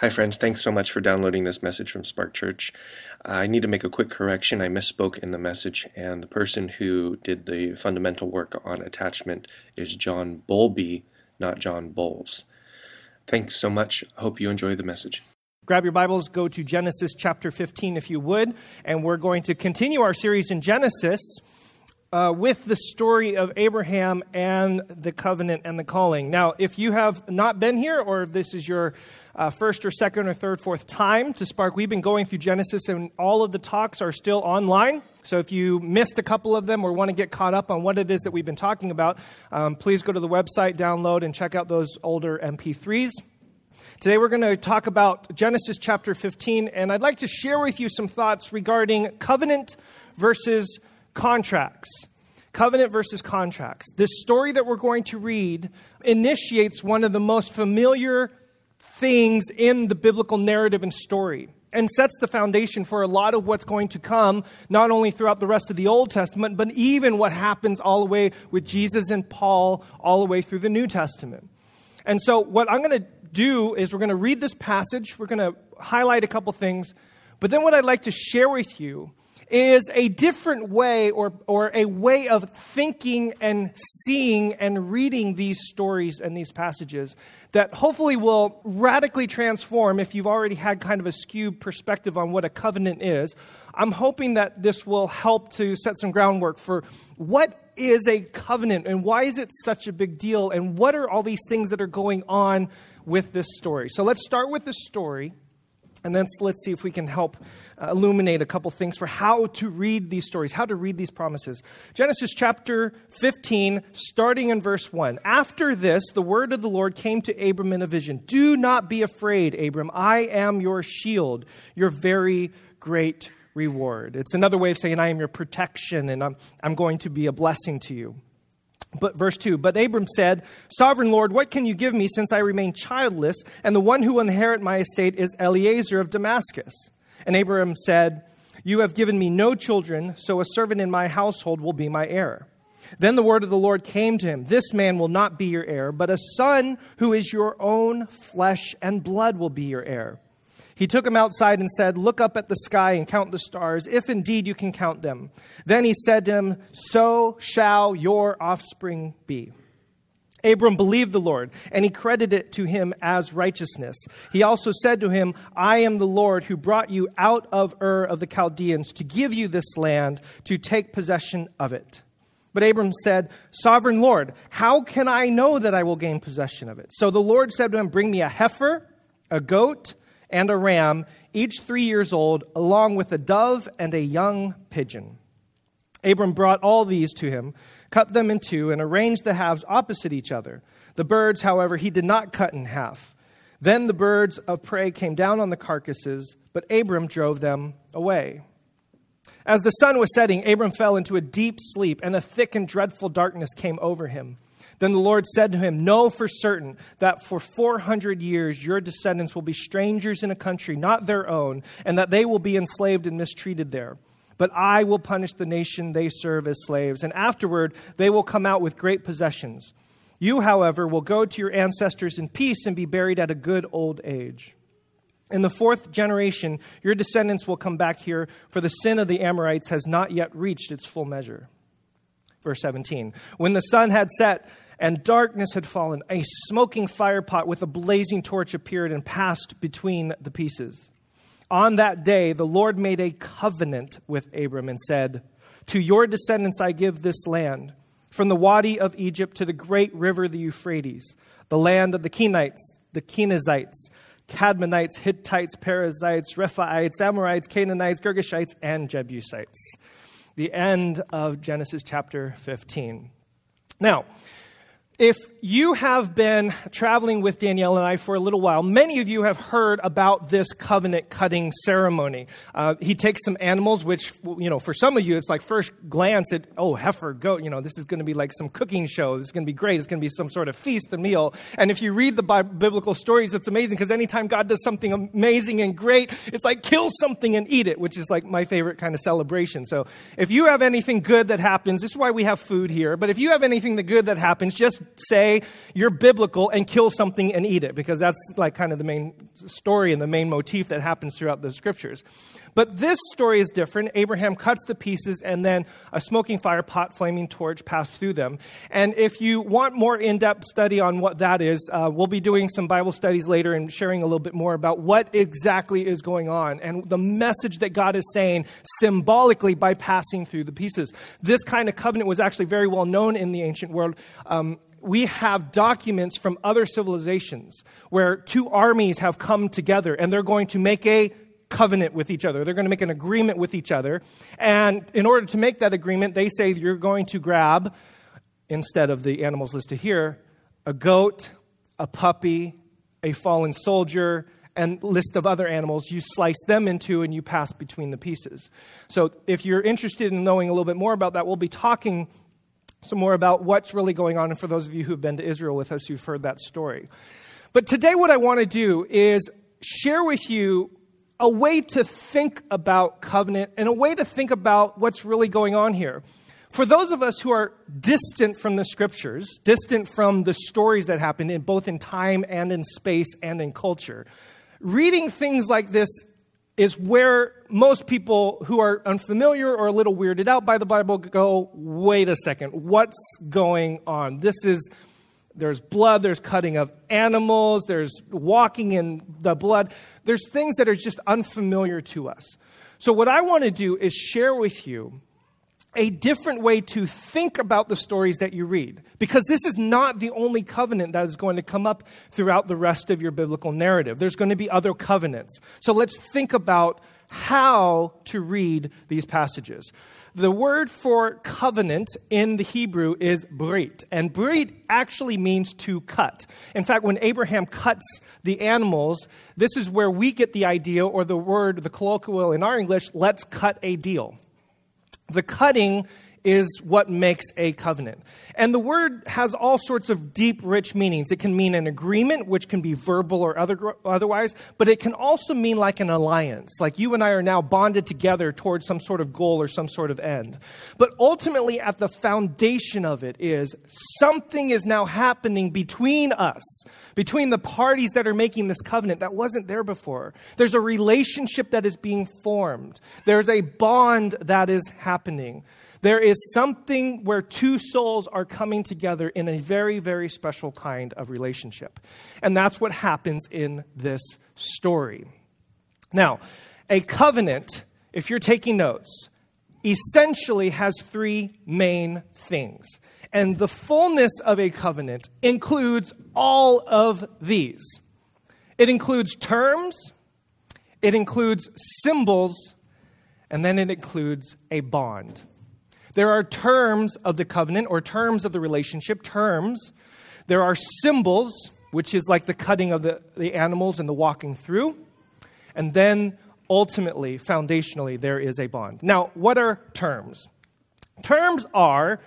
Hi, friends. Thanks so much for downloading this message from Spark Church. I need to make a quick correction. I misspoke in the message, and the person who did the fundamental work on attachment is John Bowlby, not John Bowles. Thanks so much. Hope you enjoy the message. Grab your Bibles, go to Genesis chapter 15 if you would, and we're going to continue our series in Genesis uh, with the story of Abraham and the covenant and the calling. Now, if you have not been here, or if this is your uh, first or second or third, fourth time to Spark, we've been going through Genesis, and all of the talks are still online. So if you missed a couple of them or want to get caught up on what it is that we've been talking about, um, please go to the website, download, and check out those older MP3s. Today we're going to talk about Genesis chapter 15, and I'd like to share with you some thoughts regarding covenant versus contracts. Covenant versus contracts. This story that we're going to read initiates one of the most familiar things in the biblical narrative and story and sets the foundation for a lot of what's going to come, not only throughout the rest of the Old Testament, but even what happens all the way with Jesus and Paul, all the way through the New Testament. And so, what I'm going to do is we're going to read this passage, we're going to highlight a couple things, but then what I'd like to share with you is a different way or, or a way of thinking and seeing and reading these stories and these passages that hopefully will radically transform if you've already had kind of a skewed perspective on what a covenant is. I'm hoping that this will help to set some groundwork for what is a covenant and why is it such a big deal and what are all these things that are going on with this story. So let's start with the story and then let's see if we can help uh, illuminate a couple things for how to read these stories, how to read these promises. Genesis chapter 15, starting in verse 1. After this, the word of the Lord came to Abram in a vision Do not be afraid, Abram. I am your shield, your very great reward. It's another way of saying, I am your protection, and I'm, I'm going to be a blessing to you. But verse 2 But Abram said, Sovereign Lord, what can you give me since I remain childless, and the one who will inherit my estate is Eliezer of Damascus? And Abram said, You have given me no children, so a servant in my household will be my heir. Then the word of the Lord came to him This man will not be your heir, but a son who is your own flesh and blood will be your heir. He took him outside and said, Look up at the sky and count the stars, if indeed you can count them. Then he said to him, So shall your offspring be. Abram believed the Lord, and he credited it to him as righteousness. He also said to him, I am the Lord who brought you out of Ur of the Chaldeans to give you this land to take possession of it. But Abram said, Sovereign Lord, how can I know that I will gain possession of it? So the Lord said to him, Bring me a heifer, a goat, and a ram, each three years old, along with a dove and a young pigeon. Abram brought all these to him, cut them in two, and arranged the halves opposite each other. The birds, however, he did not cut in half. Then the birds of prey came down on the carcasses, but Abram drove them away. As the sun was setting, Abram fell into a deep sleep, and a thick and dreadful darkness came over him. Then the Lord said to him, Know for certain that for 400 years your descendants will be strangers in a country not their own, and that they will be enslaved and mistreated there. But I will punish the nation they serve as slaves, and afterward they will come out with great possessions. You, however, will go to your ancestors in peace and be buried at a good old age. In the fourth generation, your descendants will come back here, for the sin of the Amorites has not yet reached its full measure. Verse 17 When the sun had set, and darkness had fallen. A smoking firepot with a blazing torch appeared and passed between the pieces. On that day, the Lord made a covenant with Abram and said, To your descendants I give this land, from the Wadi of Egypt to the great river, the Euphrates, the land of the Kenites, the Kenizzites, Cadmonites, Hittites, Perizzites, Rephaites, Amorites, Canaanites, Girgashites, and Jebusites. The end of Genesis chapter 15. Now, if you have been traveling with Danielle and I for a little while, many of you have heard about this covenant cutting ceremony. Uh, he takes some animals, which, you know, for some of you, it's like first glance at, oh, heifer, goat, you know, this is going to be like some cooking show. This is going to be great. It's going to be some sort of feast, a meal. And if you read the biblical stories, it's amazing because anytime God does something amazing and great, it's like kill something and eat it, which is like my favorite kind of celebration. So if you have anything good that happens, this is why we have food here, but if you have anything good that happens, just say you're biblical and kill something and eat it, because that's like kind of the main story and the main motif that happens throughout the scriptures. But this story is different. Abraham cuts the pieces, and then a smoking fire pot, flaming torch passed through them. And if you want more in depth study on what that is, uh, we'll be doing some Bible studies later and sharing a little bit more about what exactly is going on and the message that God is saying symbolically by passing through the pieces. This kind of covenant was actually very well known in the ancient world. Um, we have documents from other civilizations where two armies have come together and they're going to make a covenant with each other. They're going to make an agreement with each other. And in order to make that agreement, they say you're going to grab, instead of the animals listed here, a goat, a puppy, a fallen soldier, and list of other animals. You slice them into and you pass between the pieces. So if you're interested in knowing a little bit more about that, we'll be talking some more about what's really going on. And for those of you who've been to Israel with us, you've heard that story. But today, what I want to do is share with you a way to think about covenant and a way to think about what's really going on here. For those of us who are distant from the scriptures, distant from the stories that happen in both in time and in space and in culture, reading things like this is where most people who are unfamiliar or a little weirded out by the Bible go, wait a second, what's going on? This is there's blood, there's cutting of animals, there's walking in the blood. There's things that are just unfamiliar to us. So, what I want to do is share with you a different way to think about the stories that you read. Because this is not the only covenant that is going to come up throughout the rest of your biblical narrative. There's going to be other covenants. So, let's think about how to read these passages. The word for covenant in the Hebrew is brit, and brit actually means to cut. In fact, when Abraham cuts the animals, this is where we get the idea, or the word, the colloquial in our English, let's cut a deal. The cutting is what makes a covenant. And the word has all sorts of deep, rich meanings. It can mean an agreement, which can be verbal or other, otherwise, but it can also mean like an alliance, like you and I are now bonded together towards some sort of goal or some sort of end. But ultimately, at the foundation of it is something is now happening between us, between the parties that are making this covenant that wasn't there before. There's a relationship that is being formed, there's a bond that is happening. There is something where two souls are coming together in a very, very special kind of relationship. And that's what happens in this story. Now, a covenant, if you're taking notes, essentially has three main things. And the fullness of a covenant includes all of these it includes terms, it includes symbols, and then it includes a bond. There are terms of the covenant or terms of the relationship, terms. There are symbols, which is like the cutting of the, the animals and the walking through. And then ultimately, foundationally, there is a bond. Now, what are terms? Terms are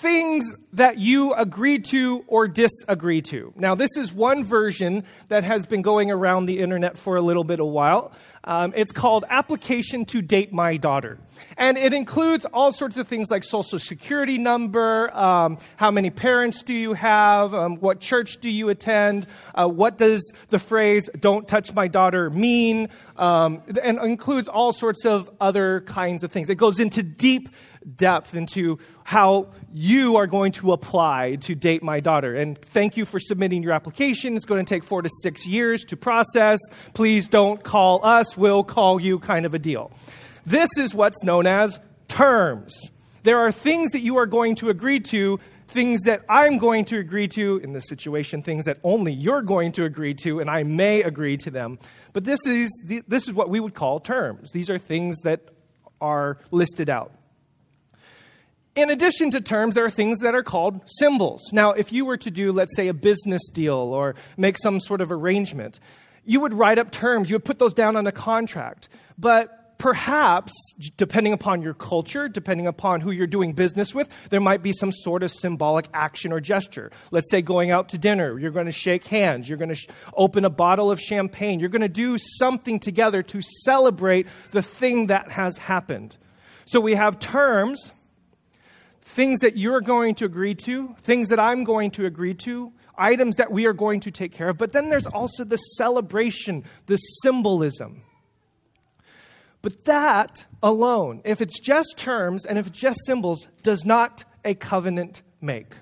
things that you agree to or disagree to. Now, this is one version that has been going around the internet for a little bit of while. Um, it's called Application to Date My Daughter. And it includes all sorts of things like social security number, um, how many parents do you have, um, what church do you attend, uh, what does the phrase don't touch my daughter mean, um, and includes all sorts of other kinds of things. It goes into deep depth into how you are going to apply to date my daughter. And thank you for submitting your application. It's going to take four to six years to process. Please don't call us, we'll call you, kind of a deal. This is what's known as terms. There are things that you are going to agree to, things that I'm going to agree to in this situation, things that only you're going to agree to, and I may agree to them. But this is, this is what we would call terms. These are things that are listed out. In addition to terms, there are things that are called symbols. Now, if you were to do, let's say, a business deal or make some sort of arrangement, you would write up terms, you would put those down on a contract. But perhaps, depending upon your culture, depending upon who you're doing business with, there might be some sort of symbolic action or gesture. Let's say going out to dinner, you're going to shake hands, you're going to sh- open a bottle of champagne, you're going to do something together to celebrate the thing that has happened. So we have terms things that you're going to agree to, things that I'm going to agree to, items that we are going to take care of. But then there's also the celebration, the symbolism. But that alone, if it's just terms and if it's just symbols, does not a covenant make.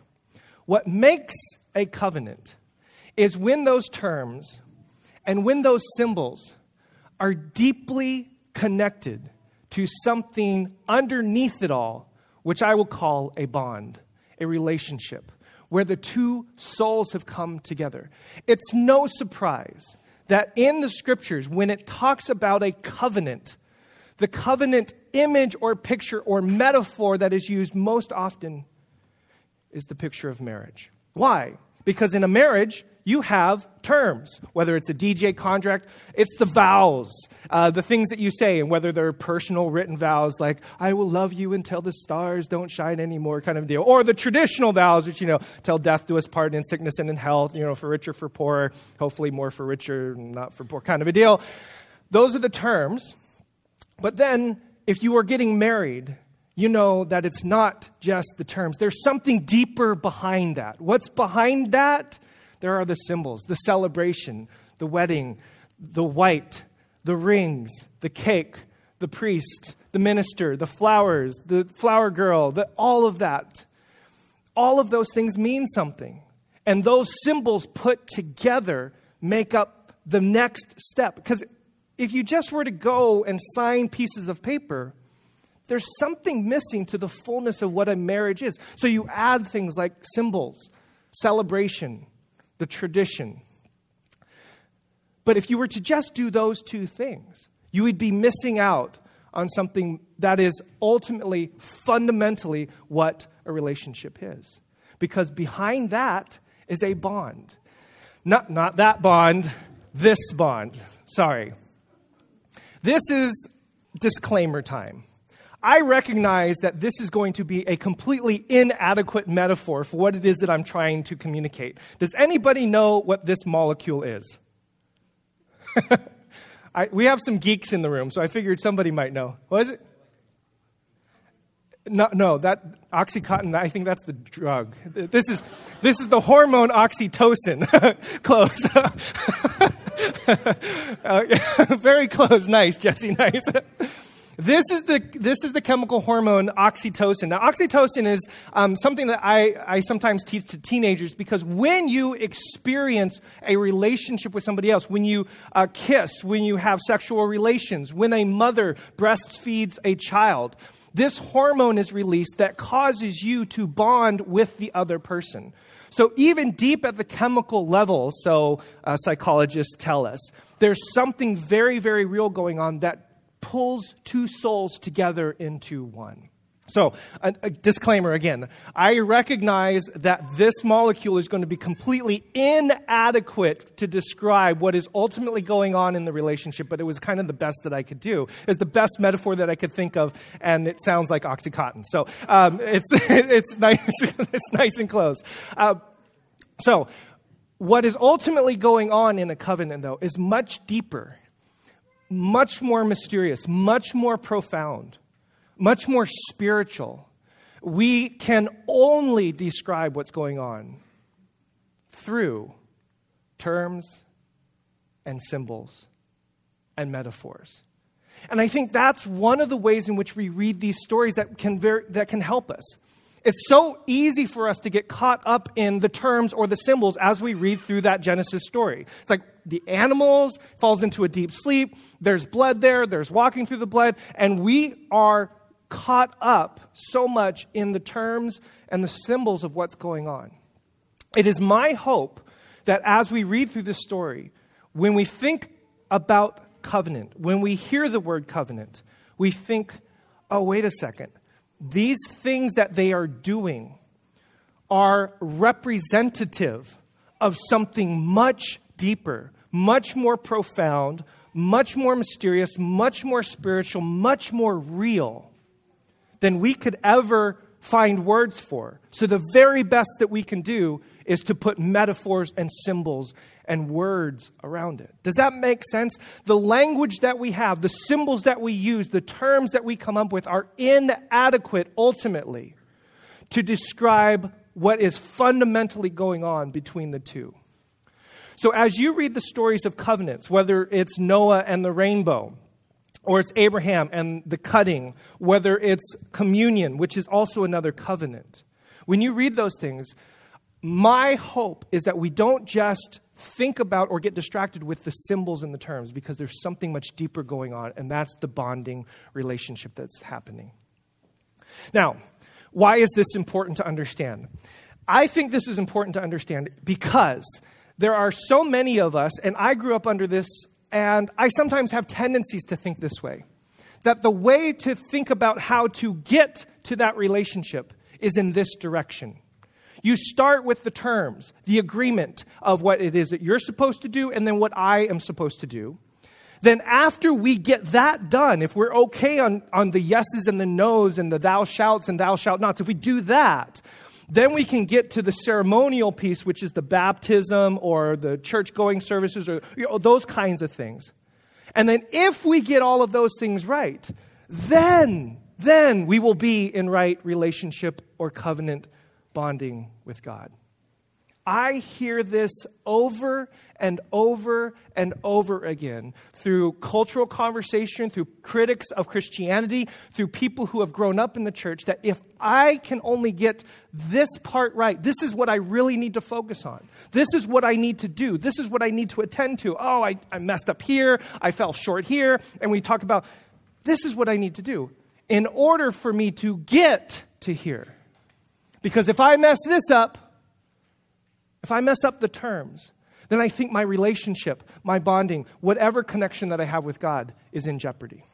What makes a covenant is when those terms and when those symbols are deeply connected to something underneath it all, which I will call a bond, a relationship, where the two souls have come together. It's no surprise that in the scriptures, when it talks about a covenant, the covenant image or picture or metaphor that is used most often is the picture of marriage. Why? Because in a marriage, you have terms, whether it's a DJ contract, it's the vows, uh, the things that you say, and whether they're personal written vows like, I will love you until the stars don't shine anymore, kind of deal, or the traditional vows, which, you know, till death do us part in sickness and in health, you know, for richer, for poorer, hopefully more for richer, not for poor, kind of a deal. Those are the terms. But then, if you are getting married, you know that it's not just the terms. There's something deeper behind that. What's behind that? There are the symbols, the celebration, the wedding, the white, the rings, the cake, the priest, the minister, the flowers, the flower girl, the, all of that. All of those things mean something. And those symbols put together make up the next step. Because if you just were to go and sign pieces of paper, there's something missing to the fullness of what a marriage is. So you add things like symbols, celebration, the tradition. But if you were to just do those two things, you would be missing out on something that is ultimately, fundamentally, what a relationship is. Because behind that is a bond. Not, not that bond, this bond. Sorry. This is disclaimer time. I recognize that this is going to be a completely inadequate metaphor for what it is that I'm trying to communicate. Does anybody know what this molecule is? I, we have some geeks in the room, so I figured somebody might know. What is it? No, no, that Oxycontin, I think that's the drug. This is, this is the hormone oxytocin. close. uh, very close. Nice, Jesse, nice. This is the, this is the chemical hormone oxytocin. Now, oxytocin is um, something that I, I sometimes teach to teenagers because when you experience a relationship with somebody else, when you uh, kiss, when you have sexual relations, when a mother breastfeeds a child, this hormone is released that causes you to bond with the other person. So, even deep at the chemical level, so uh, psychologists tell us, there's something very, very real going on that pulls two souls together into one. So, a, a, disclaimer again. I recognize that this molecule is going to be completely inadequate to describe what is ultimately going on in the relationship, but it was kind of the best that I could do. It's the best metaphor that I could think of, and it sounds like Oxycontin. So, um, it's, it's, nice, it's nice and close. Uh, so, what is ultimately going on in a covenant, though, is much deeper much more mysterious, much more profound, much more spiritual. We can only describe what's going on through terms and symbols and metaphors. And I think that's one of the ways in which we read these stories that can, ver- that can help us. It's so easy for us to get caught up in the terms or the symbols as we read through that Genesis story. It's like the animals falls into a deep sleep, there's blood there, there's walking through the blood, and we are caught up so much in the terms and the symbols of what's going on. It is my hope that as we read through this story, when we think about covenant, when we hear the word covenant, we think, oh, wait a second these things that they are doing are representative of something much deeper, much more profound, much more mysterious, much more spiritual, much more real than we could ever find words for. So, the very best that we can do is to put metaphors and symbols and words around it. Does that make sense? The language that we have, the symbols that we use, the terms that we come up with are inadequate ultimately to describe what is fundamentally going on between the two. So, as you read the stories of covenants, whether it's Noah and the rainbow, or it's Abraham and the cutting, whether it's communion, which is also another covenant, when you read those things, my hope is that we don't just think about or get distracted with the symbols and the terms because there's something much deeper going on, and that's the bonding relationship that's happening. Now, why is this important to understand? I think this is important to understand because there are so many of us, and I grew up under this, and I sometimes have tendencies to think this way that the way to think about how to get to that relationship is in this direction. You start with the terms, the agreement of what it is that you're supposed to do, and then what I am supposed to do. Then, after we get that done, if we're okay on, on the yeses and the nos and the thou shalt and thou shalt nots, if we do that, then we can get to the ceremonial piece, which is the baptism or the church going services or you know, those kinds of things. And then, if we get all of those things right, then, then we will be in right relationship or covenant bonding with God. I hear this over and over and over again through cultural conversation, through critics of Christianity, through people who have grown up in the church, that if I can only get this part right, this is what I really need to focus on. This is what I need to do. This is what I need to attend to. Oh, I, I messed up here. I fell short here. And we talk about this is what I need to do in order for me to get to here. Because if I mess this up, if I mess up the terms, then I think my relationship, my bonding, whatever connection that I have with God is in jeopardy.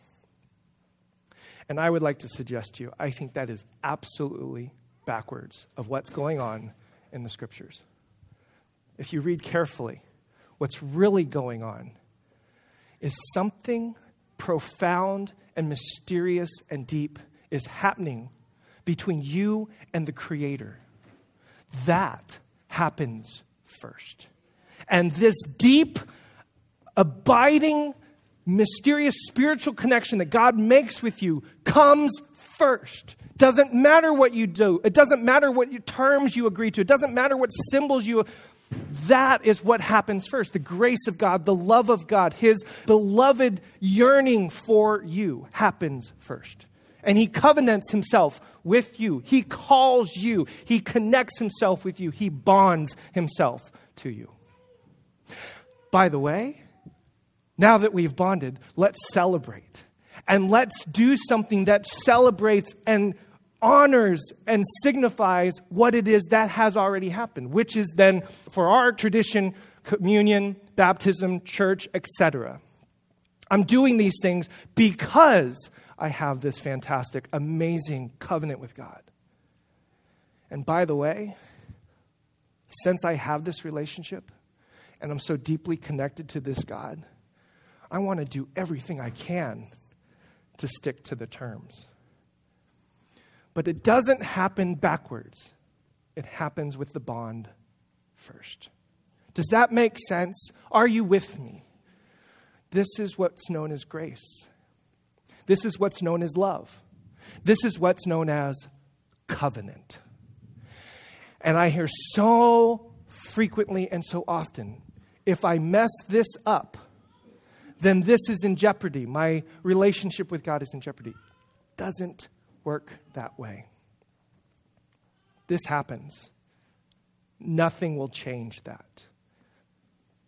And I would like to suggest to you, I think that is absolutely backwards of what's going on in the scriptures. If you read carefully, what's really going on is something profound and mysterious and deep is happening between you and the Creator. That happens first. And this deep, abiding, mysterious spiritual connection that God makes with you comes first. Doesn't matter what you do, it doesn't matter what terms you agree to, it doesn't matter what symbols you. That is what happens first. The grace of God, the love of God, His beloved yearning for you happens first. And He covenants Himself with you. He calls you. He connects himself with you. He bonds himself to you. By the way, now that we've bonded, let's celebrate. And let's do something that celebrates and honors and signifies what it is that has already happened, which is then, for our tradition, communion, baptism, church, etc. I'm doing these things because I have this fantastic, amazing covenant with God. And by the way, since I have this relationship and I'm so deeply connected to this God, I want to do everything I can to stick to the terms. But it doesn't happen backwards, it happens with the bond first. Does that make sense? Are you with me? This is what's known as grace. This is what's known as love. This is what's known as covenant. And I hear so frequently and so often if I mess this up, then this is in jeopardy. My relationship with God is in jeopardy. Doesn't work that way. This happens. Nothing will change that.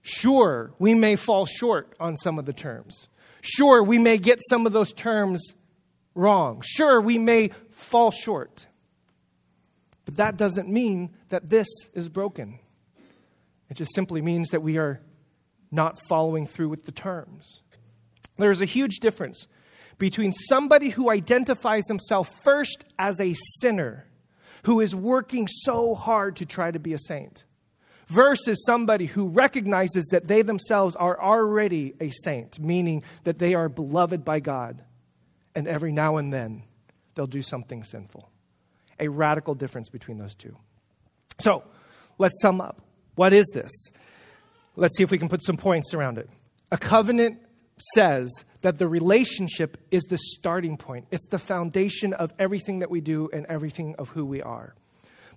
Sure, we may fall short on some of the terms. Sure, we may get some of those terms wrong. Sure, we may fall short. But that doesn't mean that this is broken. It just simply means that we are not following through with the terms. There is a huge difference between somebody who identifies himself first as a sinner, who is working so hard to try to be a saint, versus somebody who recognizes that they themselves are already a saint, meaning that they are beloved by God, and every now and then they'll do something sinful. A radical difference between those two. So, let's sum up. What is this? Let's see if we can put some points around it. A covenant says that the relationship is the starting point, it's the foundation of everything that we do and everything of who we are.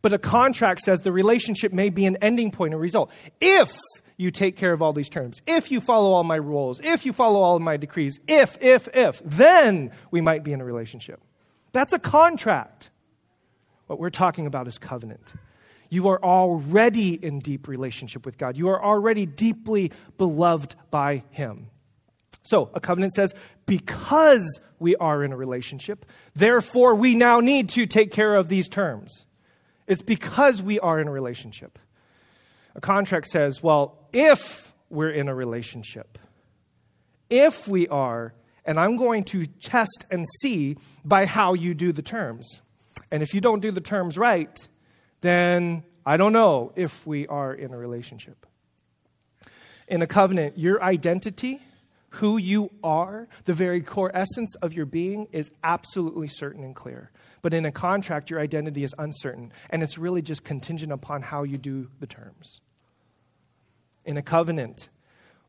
But a contract says the relationship may be an ending point, a result. If you take care of all these terms, if you follow all my rules, if you follow all of my decrees, if, if, if, then we might be in a relationship. That's a contract. What we're talking about is covenant. You are already in deep relationship with God. You are already deeply beloved by Him. So, a covenant says, because we are in a relationship, therefore we now need to take care of these terms. It's because we are in a relationship. A contract says, well, if we're in a relationship, if we are, and I'm going to test and see by how you do the terms. And if you don't do the terms right, then I don't know if we are in a relationship. In a covenant, your identity, who you are, the very core essence of your being is absolutely certain and clear. But in a contract, your identity is uncertain, and it's really just contingent upon how you do the terms. In a covenant,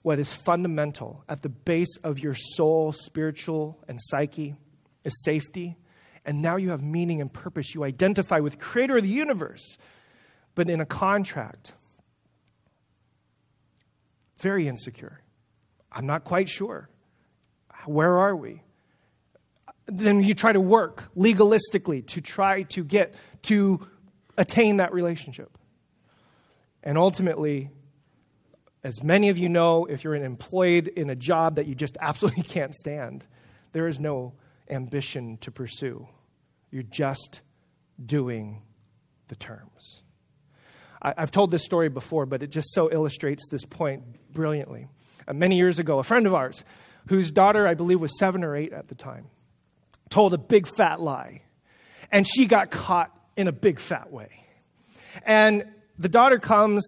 what is fundamental at the base of your soul, spiritual, and psyche is safety. And now you have meaning and purpose. You identify with creator of the universe. But in a contract, very insecure. I'm not quite sure. Where are we? then you try to work legalistically to try to get to attain that relationship. And ultimately, as many of you know, if you're employed in a job that you just absolutely can't stand, there is no ambition to pursue. You're just doing the terms. I, have told this story before, but it just so illustrates this point brilliantly. Uh, many years ago, a friend of ours, whose daughter I believe was seven or eight at the time, told a big fat lie. And she got caught in a big fat way. And the daughter comes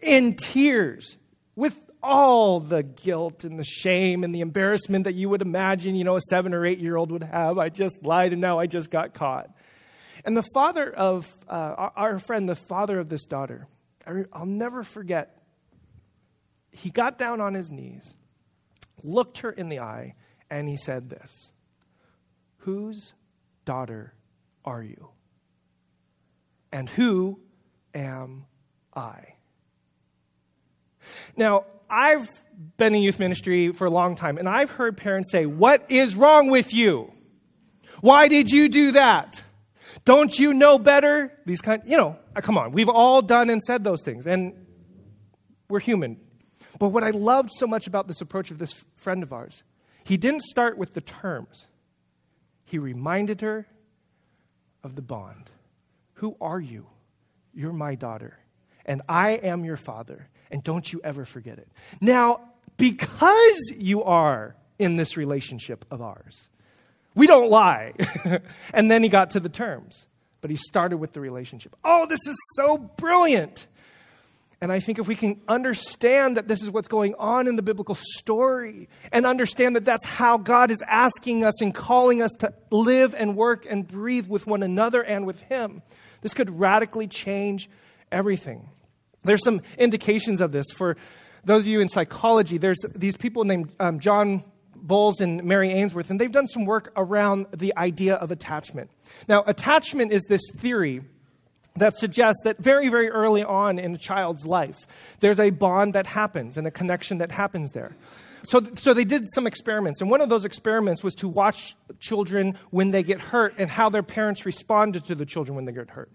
in tears with all the guilt and the shame and the embarrassment that you would imagine, you know, a seven or eight year old would have. I just lied and now I just got caught. And the father of uh, our friend, the father of this daughter, I'll never forget, he got down on his knees, looked her in the eye, and he said this Whose daughter are you? And who am I? Now, I've been in youth ministry for a long time, and I've heard parents say, What is wrong with you? Why did you do that? Don't you know better? These kind, you know, come on. We've all done and said those things, and we're human. But what I loved so much about this approach of this friend of ours, he didn't start with the terms he reminded her of the bond. Who are you? You're my daughter, and I am your father, and don't you ever forget it. Now, because you are in this relationship of ours, we don't lie. and then he got to the terms, but he started with the relationship. Oh, this is so brilliant. And I think if we can understand that this is what's going on in the biblical story and understand that that's how God is asking us and calling us to live and work and breathe with one another and with Him, this could radically change everything. There's some indications of this. For those of you in psychology, there's these people named um, John Bowles and Mary Ainsworth, and they've done some work around the idea of attachment. Now, attachment is this theory that suggests that very, very early on in a child's life, there's a bond that happens and a connection that happens there. So, so they did some experiments, and one of those experiments was to watch children when they get hurt and how their parents responded to the children when they get hurt.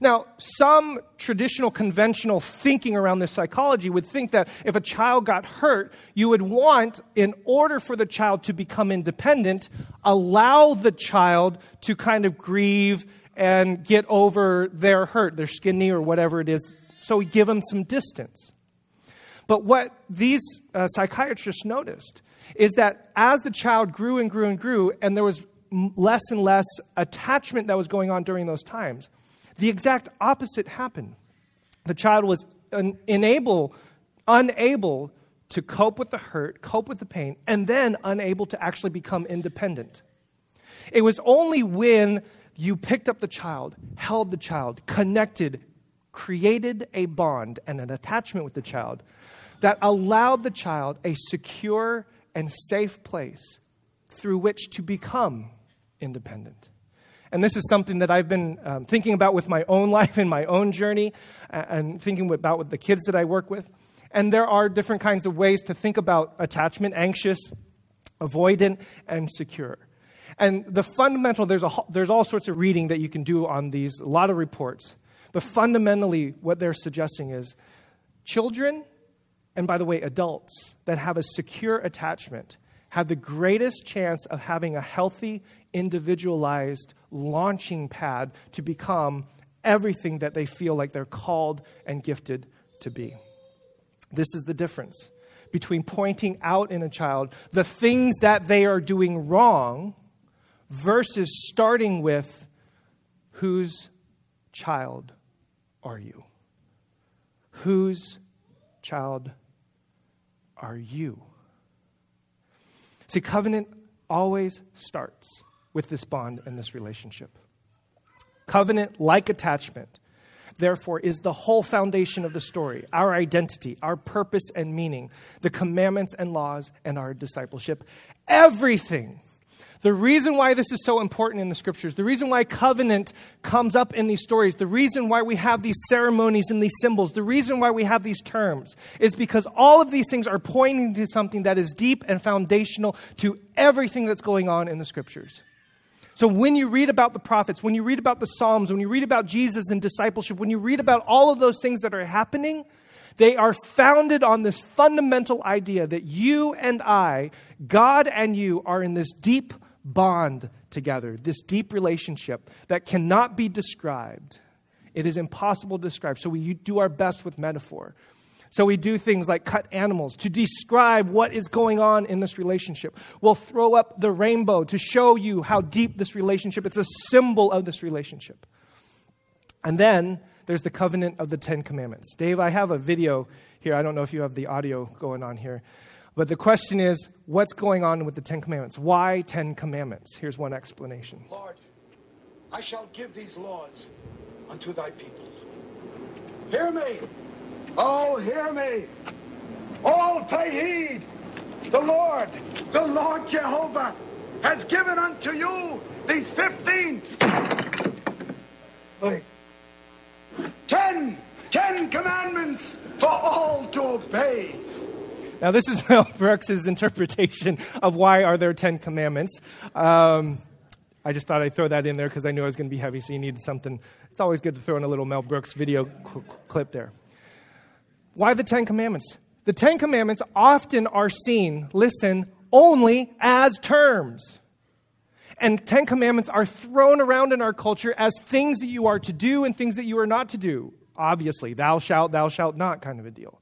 Now, some traditional conventional thinking around this psychology would think that if a child got hurt, you would want, in order for the child to become independent, allow the child to kind of grieve and get over their hurt, their skinny or whatever it is. So we give them some distance. But what these uh, psychiatrists noticed is that as the child grew and grew and grew, and there was less and less attachment that was going on during those times, the exact opposite happened. The child was un- unable, unable to cope with the hurt, cope with the pain, and then unable to actually become independent. It was only when you picked up the child, held the child, connected, created a bond and an attachment with the child that allowed the child a secure and safe place through which to become independent. And this is something that I've been um, thinking about with my own life and my own journey, and thinking about with the kids that I work with. And there are different kinds of ways to think about attachment anxious, avoidant, and secure. And the fundamental, there's, a, there's all sorts of reading that you can do on these, a lot of reports. But fundamentally, what they're suggesting is children, and by the way, adults that have a secure attachment have the greatest chance of having a healthy, individualized launching pad to become everything that they feel like they're called and gifted to be. This is the difference between pointing out in a child the things that they are doing wrong versus starting with whose child are you? Whose child are you? See, covenant always starts with this bond and this relationship. Covenant, like attachment, therefore, is the whole foundation of the story our identity, our purpose and meaning, the commandments and laws, and our discipleship. Everything the reason why this is so important in the scriptures, the reason why covenant comes up in these stories, the reason why we have these ceremonies and these symbols, the reason why we have these terms is because all of these things are pointing to something that is deep and foundational to everything that's going on in the scriptures. So when you read about the prophets, when you read about the Psalms, when you read about Jesus and discipleship, when you read about all of those things that are happening, they are founded on this fundamental idea that you and I, God and you, are in this deep bond together, this deep relationship that cannot be described. It is impossible to describe. So we do our best with metaphor. So we do things like cut animals to describe what is going on in this relationship. We'll throw up the rainbow to show you how deep this relationship. It's a symbol of this relationship. And then there's the covenant of the 10 commandments. Dave, I have a video here. I don't know if you have the audio going on here. But the question is, what's going on with the Ten Commandments? Why Ten Commandments? Here's one explanation. Lord, I shall give these laws unto thy people. Hear me. Oh, hear me. All pay heed. The Lord, the Lord Jehovah, has given unto you these 15, wait, 10, 10 commandments for all to obey. Now, this is Mel Brooks' interpretation of why are there Ten Commandments. Um, I just thought I'd throw that in there because I knew I was going to be heavy, so you needed something. It's always good to throw in a little Mel Brooks video cl- clip there. Why the Ten Commandments? The Ten Commandments often are seen, listen, only as terms. And Ten Commandments are thrown around in our culture as things that you are to do and things that you are not to do. Obviously, thou shalt, thou shalt not kind of a deal.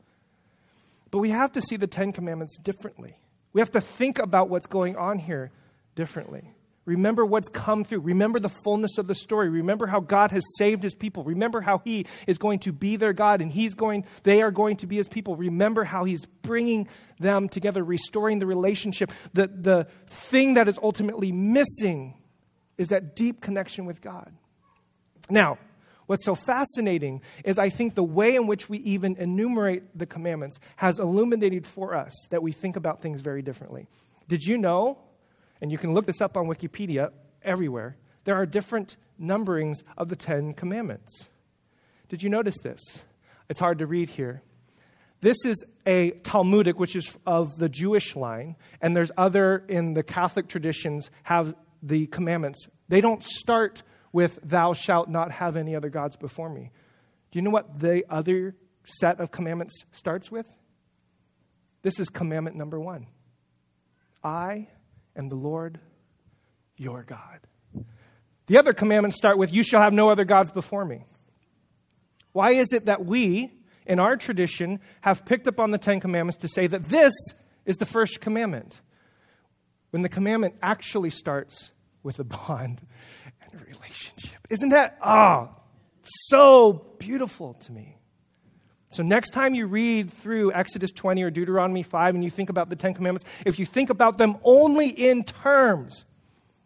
But we have to see the Ten Commandments differently. We have to think about what's going on here differently. Remember what's come through. Remember the fullness of the story. Remember how God has saved his people. Remember how he is going to be their God and he's going they are going to be his people. Remember how he's bringing them together, restoring the relationship. The the thing that is ultimately missing is that deep connection with God. Now, What's so fascinating is I think the way in which we even enumerate the commandments has illuminated for us that we think about things very differently. Did you know, and you can look this up on Wikipedia everywhere, there are different numberings of the Ten Commandments? Did you notice this? It's hard to read here. This is a Talmudic, which is of the Jewish line, and there's other in the Catholic traditions have the commandments. They don't start with, Thou shalt not have any other gods before me. Do you know what the other set of commandments starts with? This is commandment number one I am the Lord your God. The other commandments start with, You shall have no other gods before me. Why is it that we, in our tradition, have picked up on the Ten Commandments to say that this is the first commandment? When the commandment actually starts with a bond and a relationship. Isn't that, ah, oh, so beautiful to me? So, next time you read through Exodus 20 or Deuteronomy 5 and you think about the Ten Commandments, if you think about them only in terms,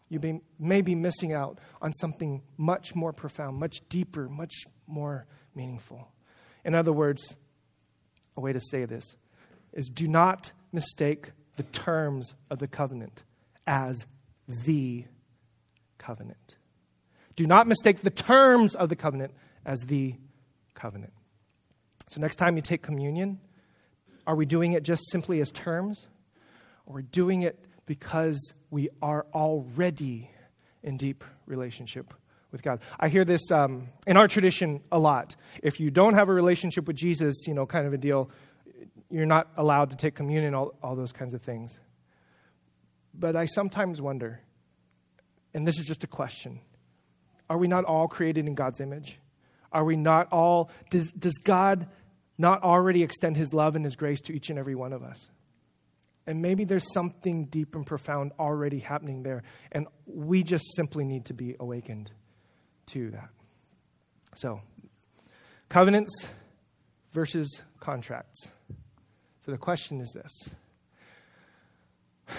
you may, may be missing out on something much more profound, much deeper, much more meaningful. In other words, a way to say this is do not mistake the terms of the covenant as the covenant. Do not mistake the terms of the covenant as the covenant. So, next time you take communion, are we doing it just simply as terms? Or are we doing it because we are already in deep relationship with God? I hear this um, in our tradition a lot. If you don't have a relationship with Jesus, you know, kind of a deal, you're not allowed to take communion, all, all those kinds of things. But I sometimes wonder, and this is just a question are we not all created in God's image? Are we not all, does, does God not already extend his love and his grace to each and every one of us? And maybe there's something deep and profound already happening there, and we just simply need to be awakened to that. So, covenants versus contracts. So the question is this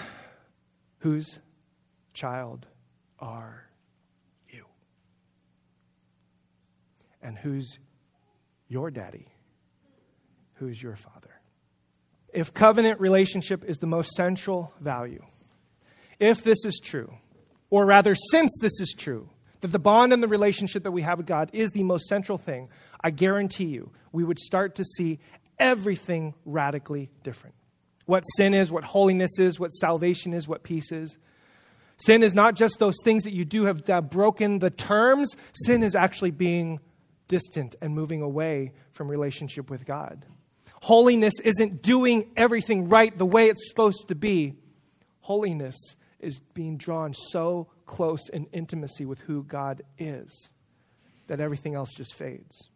Whose child are And who's your daddy? Who's your father? If covenant relationship is the most central value, if this is true, or rather, since this is true, that the bond and the relationship that we have with God is the most central thing, I guarantee you we would start to see everything radically different. What sin is, what holiness is, what salvation is, what peace is. Sin is not just those things that you do have broken the terms, sin is actually being distant and moving away from relationship with God. Holiness isn't doing everything right the way it's supposed to be. Holiness is being drawn so close in intimacy with who God is that everything else just fades.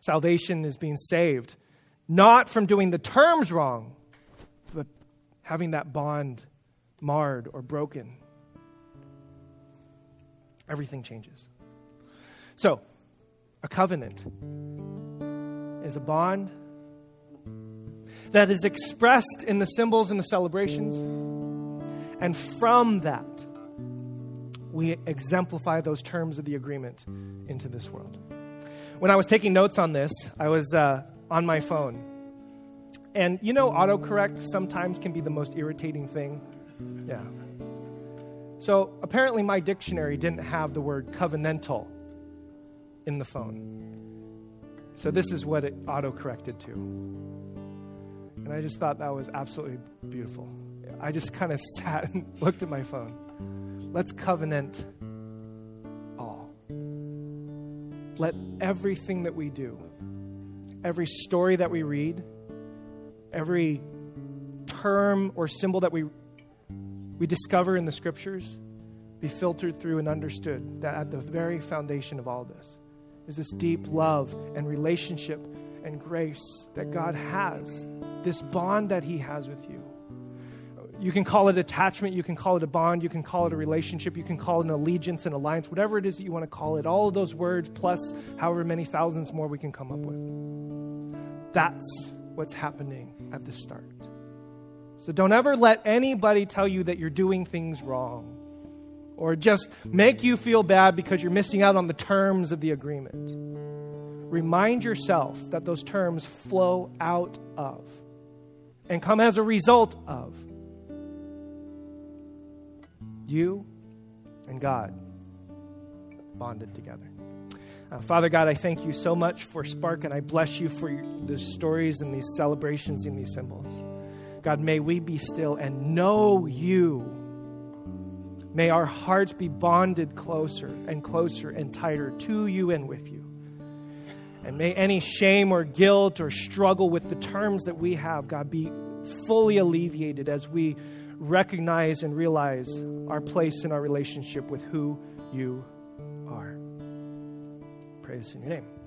Salvation is being saved, not from doing the terms wrong, but having that bond marred or broken. Everything changes. So, a covenant is a bond that is expressed in the symbols and the celebrations. And from that, we exemplify those terms of the agreement into this world when I was taking notes on this, I was uh, on my phone. And you know, autocorrect sometimes can be the most irritating thing. Yeah. So apparently, my dictionary didn't have the word covenantal in the phone. So this is what it auto corrected to. And I just thought that was absolutely beautiful. I just kind of sat and looked at my phone. Let's covenant all. let everything that we do, every story that we read, every term or symbol that we, we discover in the scriptures be filtered through and understood that at the very foundation of all this is this deep love and relationship and grace that God has, this bond that He has with you. You can call it attachment, you can call it a bond, you can call it a relationship, you can call it an allegiance, an alliance, whatever it is that you want to call it. All of those words, plus however many thousands more we can come up with. That's what's happening at the start. So don't ever let anybody tell you that you're doing things wrong or just make you feel bad because you're missing out on the terms of the agreement. Remind yourself that those terms flow out of and come as a result of you and God bonded together. Uh, Father God, I thank you so much for Spark, and I bless you for your, the stories and these celebrations and these symbols. God, may we be still and know you. May our hearts be bonded closer and closer and tighter to you and with you. And may any shame or guilt or struggle with the terms that we have, God, be fully alleviated as we recognize and realize our place in our relationship with who you are. Pray this in your name.